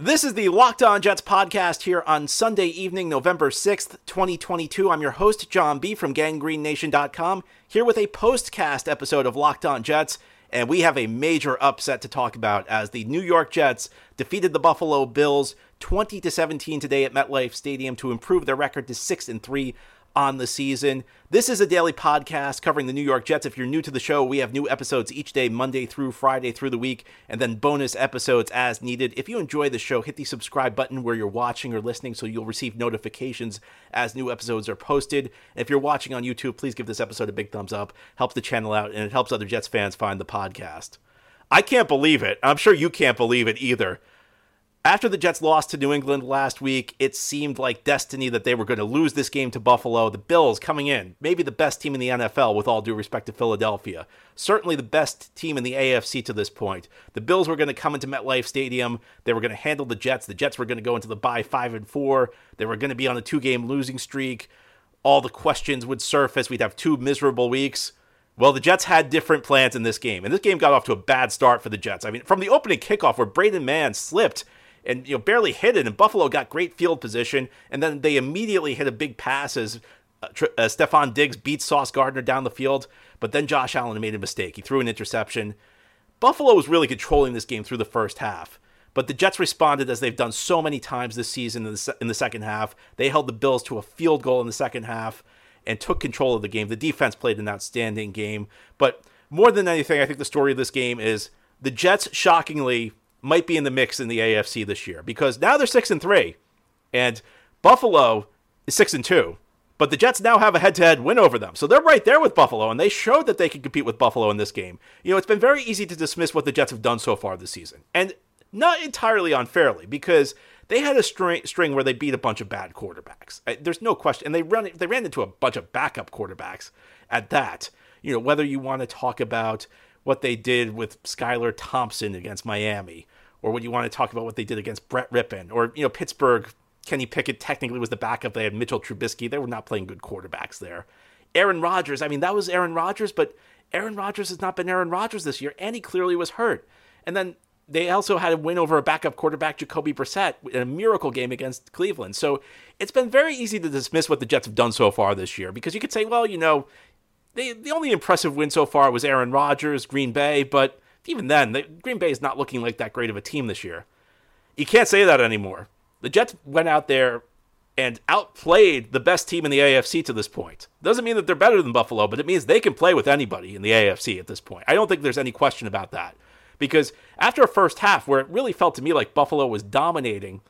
This is the Locked On Jets podcast here on Sunday evening, November 6th, 2022. I'm your host, John B. from gangreennation.com, here with a postcast episode of Locked On Jets. And we have a major upset to talk about as the New York Jets defeated the Buffalo Bills 20 to 17 today at MetLife Stadium to improve their record to 6 and 3 on the season. This is a daily podcast covering the New York Jets. If you're new to the show, we have new episodes each day, Monday through Friday through the week, and then bonus episodes as needed. If you enjoy the show, hit the subscribe button where you're watching or listening so you'll receive notifications as new episodes are posted. And if you're watching on YouTube, please give this episode a big thumbs up. Helps the channel out and it helps other Jets fans find the podcast. I can't believe it. I'm sure you can't believe it either after the Jets lost to New England last week, it seemed like destiny that they were going to lose this game to Buffalo. The Bills coming in, maybe the best team in the NFL, with all due respect to Philadelphia. Certainly the best team in the AFC to this point. The Bills were going to come into MetLife Stadium. They were going to handle the Jets. The Jets were going to go into the bye five and four. They were going to be on a two game losing streak. All the questions would surface. We'd have two miserable weeks. Well, the Jets had different plans in this game, and this game got off to a bad start for the Jets. I mean, from the opening kickoff where Braden Mann slipped and you know barely hit it. And Buffalo got great field position, and then they immediately hit a big pass as uh, uh, Stefon Diggs beat Sauce Gardner down the field. But then Josh Allen made a mistake. He threw an interception. Buffalo was really controlling this game through the first half. But the Jets responded as they've done so many times this season in the, se- in the second half. They held the Bills to a field goal in the second half and took control of the game. The defense played an outstanding game. But more than anything, I think the story of this game is the Jets shockingly might be in the mix in the AFC this year because now they're six and three, and Buffalo is six and two. But the Jets now have a head-to-head win over them, so they're right there with Buffalo, and they showed that they can compete with Buffalo in this game. You know, it's been very easy to dismiss what the Jets have done so far this season, and not entirely unfairly because they had a string, string where they beat a bunch of bad quarterbacks. Uh, there's no question, and they run they ran into a bunch of backup quarterbacks at that. You know, whether you want to talk about what they did with Skylar Thompson against Miami, or would you want to talk about what they did against Brett Rypien, or you know Pittsburgh? Kenny Pickett technically was the backup. They had Mitchell Trubisky. They were not playing good quarterbacks there. Aaron Rodgers. I mean, that was Aaron Rodgers, but Aaron Rodgers has not been Aaron Rodgers this year, and he clearly was hurt. And then they also had a win over a backup quarterback, Jacoby Brissett, in a miracle game against Cleveland. So it's been very easy to dismiss what the Jets have done so far this year because you could say, well, you know, they, the only impressive win so far was Aaron Rodgers, Green Bay, but even then, the, Green Bay is not looking like that great of a team this year. You can't say that anymore. The Jets went out there and outplayed the best team in the AFC to this point. Doesn't mean that they're better than Buffalo, but it means they can play with anybody in the AFC at this point. I don't think there's any question about that. Because after a first half where it really felt to me like Buffalo was dominating,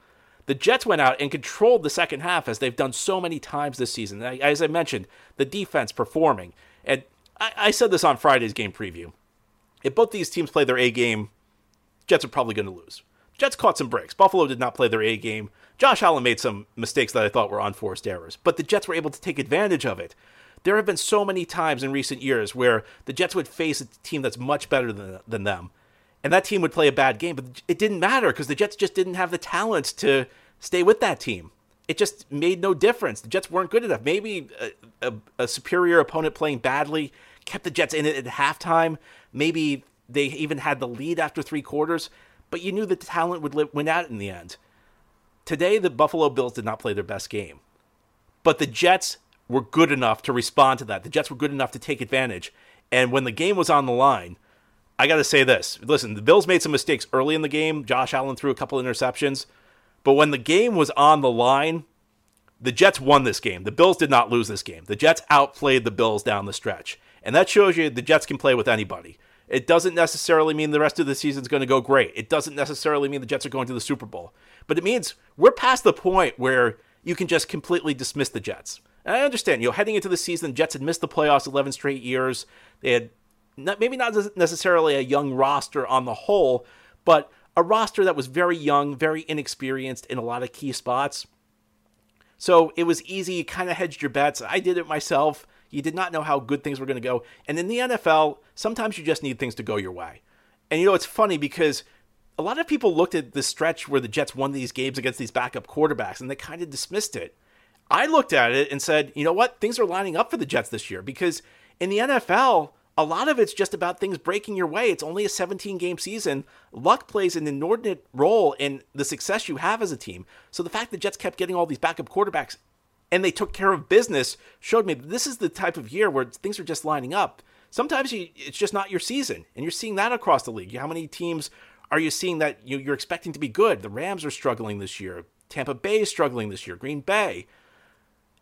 the Jets went out and controlled the second half as they've done so many times this season. As I mentioned, the defense performing. And I, I said this on Friday's game preview. If both these teams play their A game, Jets are probably going to lose. Jets caught some breaks. Buffalo did not play their A game. Josh Allen made some mistakes that I thought were unforced errors, but the Jets were able to take advantage of it. There have been so many times in recent years where the Jets would face a team that's much better than, than them, and that team would play a bad game, but it didn't matter because the Jets just didn't have the talent to stay with that team it just made no difference. The Jets weren't good enough. Maybe a, a, a, superior opponent playing badly kept the Jets in it at halftime. Maybe they even had the lead after three quarters, but you knew the talent would win out in the end. Today, the Buffalo Bills did not play their best game, but the Jets were good enough to respond to that. The Jets were good enough to take advantage. And when the game was on the line, I got to say this. Listen, the Bills made some mistakes early in the game. Josh Allen threw a couple interceptions. But when the game was on the line, the Jets won this game. The Bills did not lose this game. The Jets outplayed the Bills down the stretch. And that shows you the Jets can play with anybody. It doesn't necessarily mean the rest of the season is going to go great. It doesn't necessarily mean the Jets are going to the Super Bowl. But it means we're past the point where you can just completely dismiss the Jets. And I understand, you know, heading into the season, the Jets had missed the playoffs 11 straight years. They had not, maybe not necessarily a young roster on the whole, but a roster that was very young, very inexperienced in a lot of key spots. So it was easy. You kind of hedged your bets. I did it myself. You did not know how good things were going to go. And in the NFL, sometimes you just need things to go your way. And you know, it's funny because a lot of people looked at the stretch where the Jets won these games against these backup quarterbacks and they kind of dismissed it. I looked at it and said, you know what? Things are lining up for the Jets this year because in the NFL, a lot of it's just about things breaking your way. It's only a 17 game season. Luck plays an inordinate role in the success you have as a team. So the fact that Jets kept getting all these backup quarterbacks and they took care of business showed me this is the type of year where things are just lining up. Sometimes you, it's just not your season, and you're seeing that across the league. How many teams are you seeing that you, you're expecting to be good? The Rams are struggling this year. Tampa Bay is struggling this year. Green Bay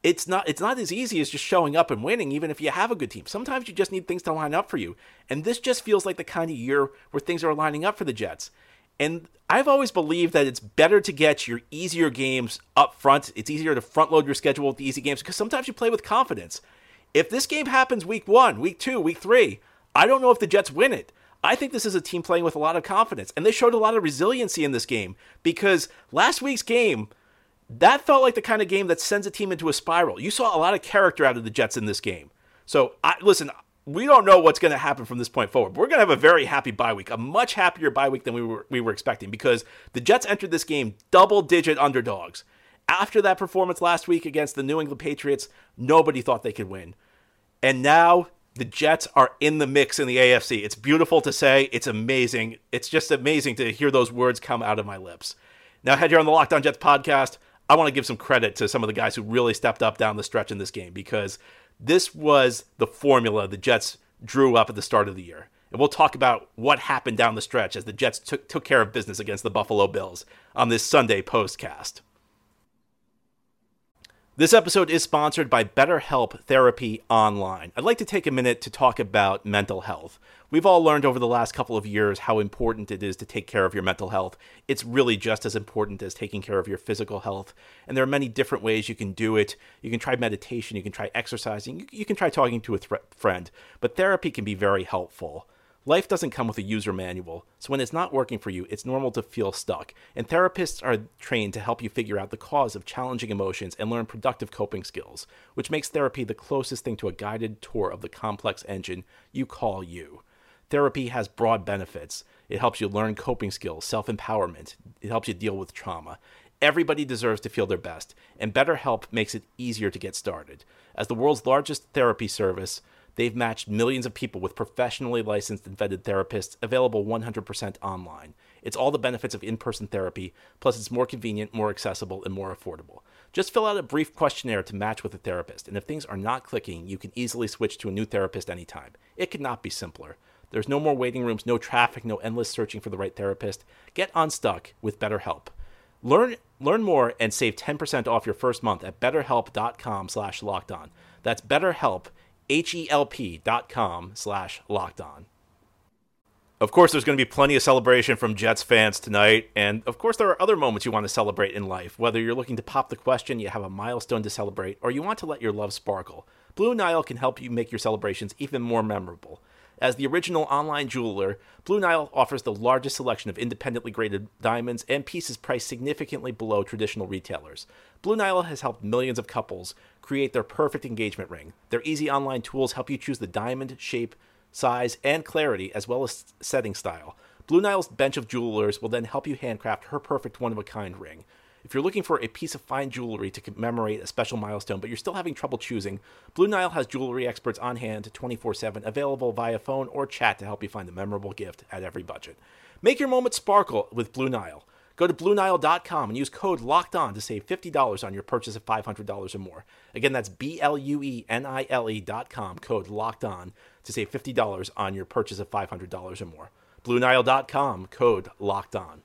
it's not it's not as easy as just showing up and winning even if you have a good team. Sometimes you just need things to line up for you. And this just feels like the kind of year where things are lining up for the jets. And i've always believed that it's better to get your easier games up front. It's easier to front load your schedule with the easy games because sometimes you play with confidence. If this game happens week one week two week three i don't know if the jets win it. I think this is a team playing with a lot of confidence, and they showed a lot of resiliency in this game because last week's game that felt like the kind of game that sends a team into a spiral. You saw a lot of character out of the Jets in this game. So, I, listen, we don't know what's going to happen from this point forward. We're going to have a very happy bye week, a much happier bye week than we were we were expecting because the Jets entered this game double digit underdogs. After that performance last week against the New England Patriots, nobody thought they could win. And now the Jets are in the mix in the AFC. It's beautiful to say. It's amazing. It's just amazing to hear those words come out of my lips. Now, head here on the Locked On Jets podcast. I want to give some credit to some of the guys who really stepped up down the stretch in this game because this was the formula the Jets drew up at the start of the year. And we'll talk about what happened down the stretch as the Jets took, took care of business against the Buffalo Bills on this Sunday postcast. This episode is sponsored by BetterHelp Therapy Online. I'd like to take a minute to talk about mental health. We've all learned over the last couple of years how important it is to take care of your mental health. It's really just as important as taking care of your physical health. And there are many different ways you can do it. You can try meditation, you can try exercising, you can try talking to a th- friend, but therapy can be very helpful. Life doesn't come with a user manual, so when it's not working for you, it's normal to feel stuck. And therapists are trained to help you figure out the cause of challenging emotions and learn productive coping skills, which makes therapy the closest thing to a guided tour of the complex engine you call you. Therapy has broad benefits. It helps you learn coping skills, self empowerment, it helps you deal with trauma. Everybody deserves to feel their best, and BetterHelp makes it easier to get started. As the world's largest therapy service, They've matched millions of people with professionally licensed and vetted therapists available 100% online. It's all the benefits of in person therapy, plus, it's more convenient, more accessible, and more affordable. Just fill out a brief questionnaire to match with a therapist, and if things are not clicking, you can easily switch to a new therapist anytime. It could not be simpler. There's no more waiting rooms, no traffic, no endless searching for the right therapist. Get unstuck with BetterHelp. Learn learn more and save 10% off your first month at betterhelp.com slash locked on. That's BetterHelp, H-E-L-P dot com slash locked on. Of course, there's going to be plenty of celebration from Jets fans tonight, and of course, there are other moments you want to celebrate in life. Whether you're looking to pop the question, you have a milestone to celebrate, or you want to let your love sparkle, Blue Nile can help you make your celebrations even more memorable. As the original online jeweler, Blue Nile offers the largest selection of independently graded diamonds and pieces priced significantly below traditional retailers. Blue Nile has helped millions of couples create their perfect engagement ring. Their easy online tools help you choose the diamond, shape, size, and clarity, as well as setting style. Blue Nile's bench of jewelers will then help you handcraft her perfect one of a kind ring. If you're looking for a piece of fine jewelry to commemorate a special milestone, but you're still having trouble choosing, Blue Nile has jewelry experts on hand 24 7, available via phone or chat to help you find the memorable gift at every budget. Make your moment sparkle with Blue Nile. Go to BlueNile.com and use code LOCKED ON to save $50 on your purchase of $500 or more. Again, that's B L U E N I L E.com, code LOCKED ON to save $50 on your purchase of $500 or more. BlueNile.com, code LOCKED ON.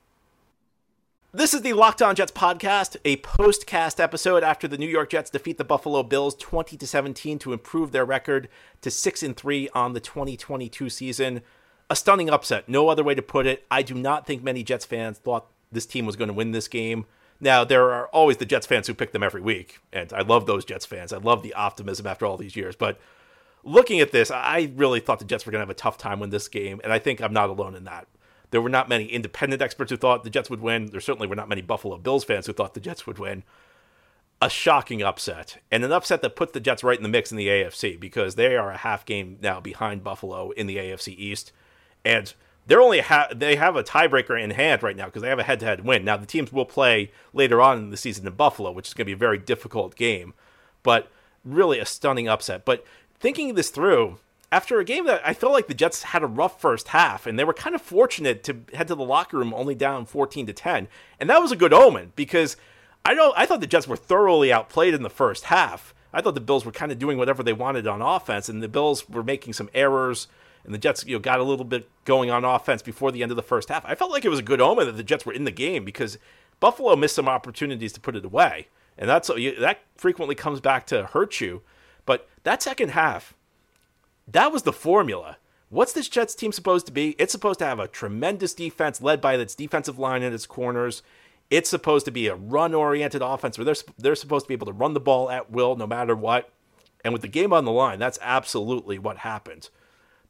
This is the Locked On Jets podcast, a postcast episode after the New York Jets defeat the Buffalo Bills 20 to 17 to improve their record to 6 and 3 on the 2022 season. A stunning upset, no other way to put it. I do not think many Jets fans thought this team was going to win this game. Now, there are always the Jets fans who pick them every week, and I love those Jets fans. I love the optimism after all these years, but looking at this, I really thought the Jets were going to have a tough time with this game, and I think I'm not alone in that. There were not many independent experts who thought the Jets would win. There certainly were not many Buffalo Bills fans who thought the Jets would win. A shocking upset, and an upset that puts the Jets right in the mix in the AFC because they are a half game now behind Buffalo in the AFC East. And they're only ha- they have a tiebreaker in hand right now because they have a head-to-head win. Now the teams will play later on in the season in Buffalo, which is going to be a very difficult game, but really a stunning upset. But thinking this through, after a game that I felt like the Jets had a rough first half, and they were kind of fortunate to head to the locker room only down 14 to 10, and that was a good omen because I know I thought the Jets were thoroughly outplayed in the first half. I thought the Bills were kind of doing whatever they wanted on offense, and the Bills were making some errors, and the Jets you know got a little bit going on offense before the end of the first half. I felt like it was a good omen that the Jets were in the game because Buffalo missed some opportunities to put it away, and that's that frequently comes back to hurt you. But that second half, that was the formula. What's this Jets team supposed to be? It's supposed to have a tremendous defense led by its defensive line and its corners. It's supposed to be a run-oriented offense where they're they're supposed to be able to run the ball at will no matter what. And with the game on the line, that's absolutely what happened.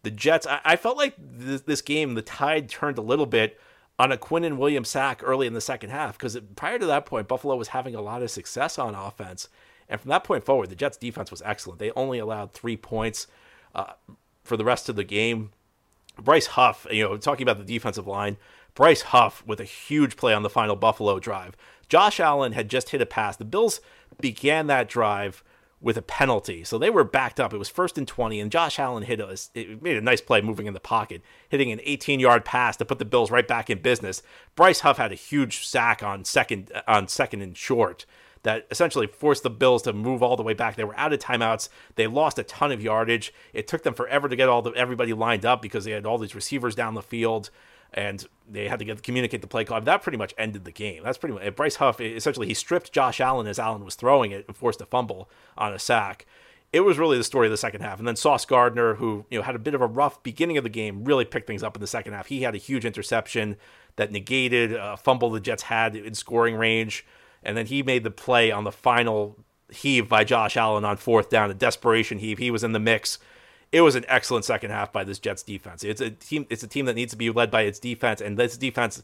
The Jets, I, I felt like this, this, game, the tide turned a little bit on a Quinnen Williams sack early in the second half because prior to that point, Buffalo was having a lot of success on offense. And from that point forward, the Jets' defense was excellent. They only allowed three points uh, for the rest of the game. Bryce Huff, you know, talking about the defensive line, Bryce Huff with a huge play on the final Buffalo drive. Josh Allen had just hit a pass. The Bills began that drive with a penalty. So they were backed up. It was first and 20, and Josh Allen hit a, it made a nice play moving in the pocket, hitting an 18 yard pass to put the Bills right back in business. Bryce Huff had a huge sack on second on second and short that essentially forced the Bills to move all the way back. They were out of timeouts. They lost a ton of yardage. It took them forever to get all the everybody lined up because they had all these receivers down the field and they had to get communicate the play call. That pretty much ended the game. That's pretty much Bryce Huff. Essentially, he stripped Josh Allen as Allen was throwing it and forced a fumble on a sack. It was really the story of the second half. And then Sauce Gardner, who you know had a bit of a rough beginning of the game, really picked things up in the second half. He had a huge interception that negated a fumble the Jets had in scoring range, and then he made the play on the final heave by Josh Allen on fourth down, a desperation heave. He was in the mix it was an excellent second half by this Jets defense. It's a team. It's a team that needs to be led by its defense, and this defense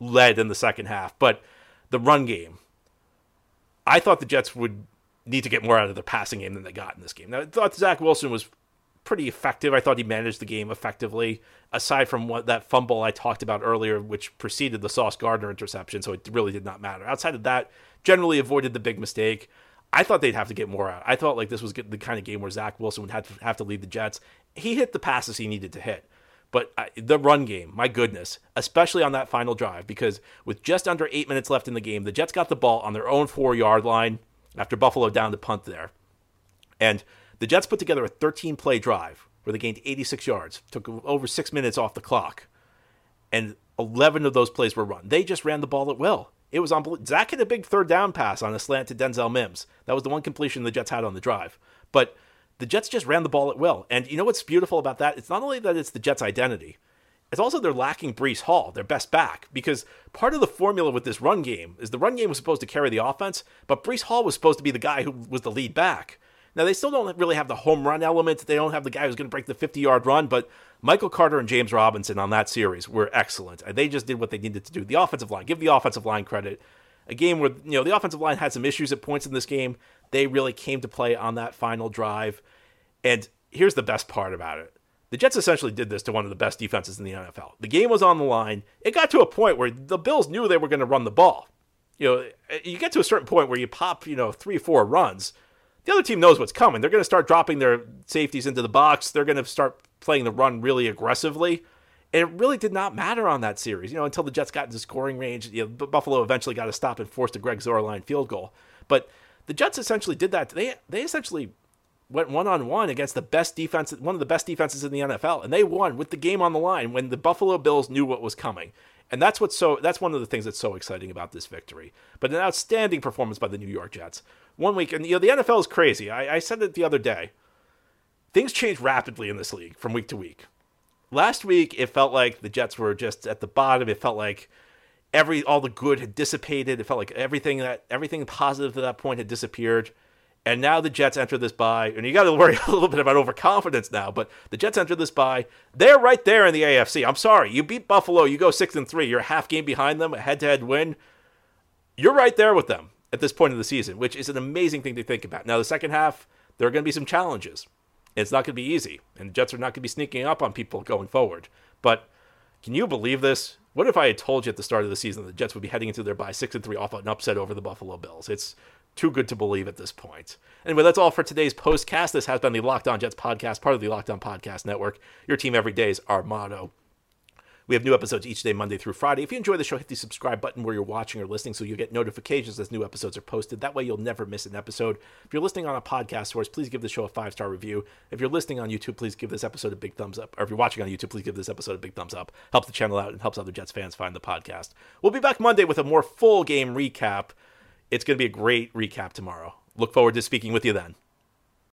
led in the second half. But the run game, I thought the Jets would need to get more out of their passing game than they got in this game. Now, I thought Zach Wilson was pretty effective. I thought he managed the game effectively, aside from what that fumble I talked about earlier, which preceded the Sauce Gardner interception. So it really did not matter. Outside of that, generally avoided the big mistake. I thought they'd have to get more out. I thought like this was the kind of game where Zach Wilson would have to have to lead the Jets. He hit the passes he needed to hit, but the run game, my goodness, especially on that final drive, because with just under eight minutes left in the game, the Jets got the ball on their own four yard line after Buffalo down to punt there, and the Jets put together a 13 play drive where they gained 86 yards, took over six minutes off the clock, and 11 of those plays were run. They just ran the ball at will. It was unbelievable. Zach had a big third down pass on a slant to Denzel Mims. That was the one completion the Jets had on the drive. But the Jets just ran the ball at will. And you know what's beautiful about that? It's not only that it's the Jets' identity, it's also they're lacking Breece Hall, their best back, because part of the formula with this run game is the run game was supposed to carry the offense, but Breece Hall was supposed to be the guy who was the lead back. Now, they still don't really have the home run element. They don't have the guy who's going to break the 50 yard run, but Michael Carter and James Robinson on that series were excellent. They just did what they needed to do. The offensive line, give the offensive line credit. A game where, you know, the offensive line had some issues at points in this game. They really came to play on that final drive. And here's the best part about it the Jets essentially did this to one of the best defenses in the NFL. The game was on the line. It got to a point where the Bills knew they were going to run the ball. You know, you get to a certain point where you pop, you know, three, four runs the other team knows what's coming. They're going to start dropping their safeties into the box. They're going to start playing the run really aggressively. And it really did not matter on that series, you know, until the Jets got into scoring range. You know, Buffalo eventually got to stop and forced a Greg Zuerlein field goal. But the Jets essentially did that. They they essentially went one on one against the best defense, one of the best defenses in the NFL, and they won with the game on the line when the Buffalo Bills knew what was coming. And that's what's so that's one of the things that's so exciting about this victory. But an outstanding performance by the New York Jets one week, and you know the NFL is crazy. I, I said it the other day. Things change rapidly in this league from week to week. Last week, it felt like the Jets were just at the bottom. It felt like every all the good had dissipated. It felt like everything that everything positive to that point had disappeared. And now the Jets enter this bye, and you got to worry a little bit about overconfidence now. But the Jets enter this bye; they're right there in the AFC. I'm sorry, you beat Buffalo, you go six and three. You're a half game behind them, a head-to-head win. You're right there with them at this point of the season, which is an amazing thing to think about. Now, the second half, there are going to be some challenges. It's not going to be easy, and the Jets are not going to be sneaking up on people going forward. But can you believe this? What if I had told you at the start of the season the Jets would be heading into their bye six and three off an upset over the Buffalo Bills? It's too good to believe at this point. Anyway, that's all for today's postcast. This has been the Locked On Jets podcast, part of the Locked On Podcast Network. Your team every day is our motto. We have new episodes each day, Monday through Friday. If you enjoy the show, hit the subscribe button where you're watching or listening so you get notifications as new episodes are posted. That way, you'll never miss an episode. If you're listening on a podcast source, please give the show a five star review. If you're listening on YouTube, please give this episode a big thumbs up. Or if you're watching on YouTube, please give this episode a big thumbs up. Helps the channel out and helps other Jets fans find the podcast. We'll be back Monday with a more full game recap. It's going to be a great recap tomorrow. Look forward to speaking with you then.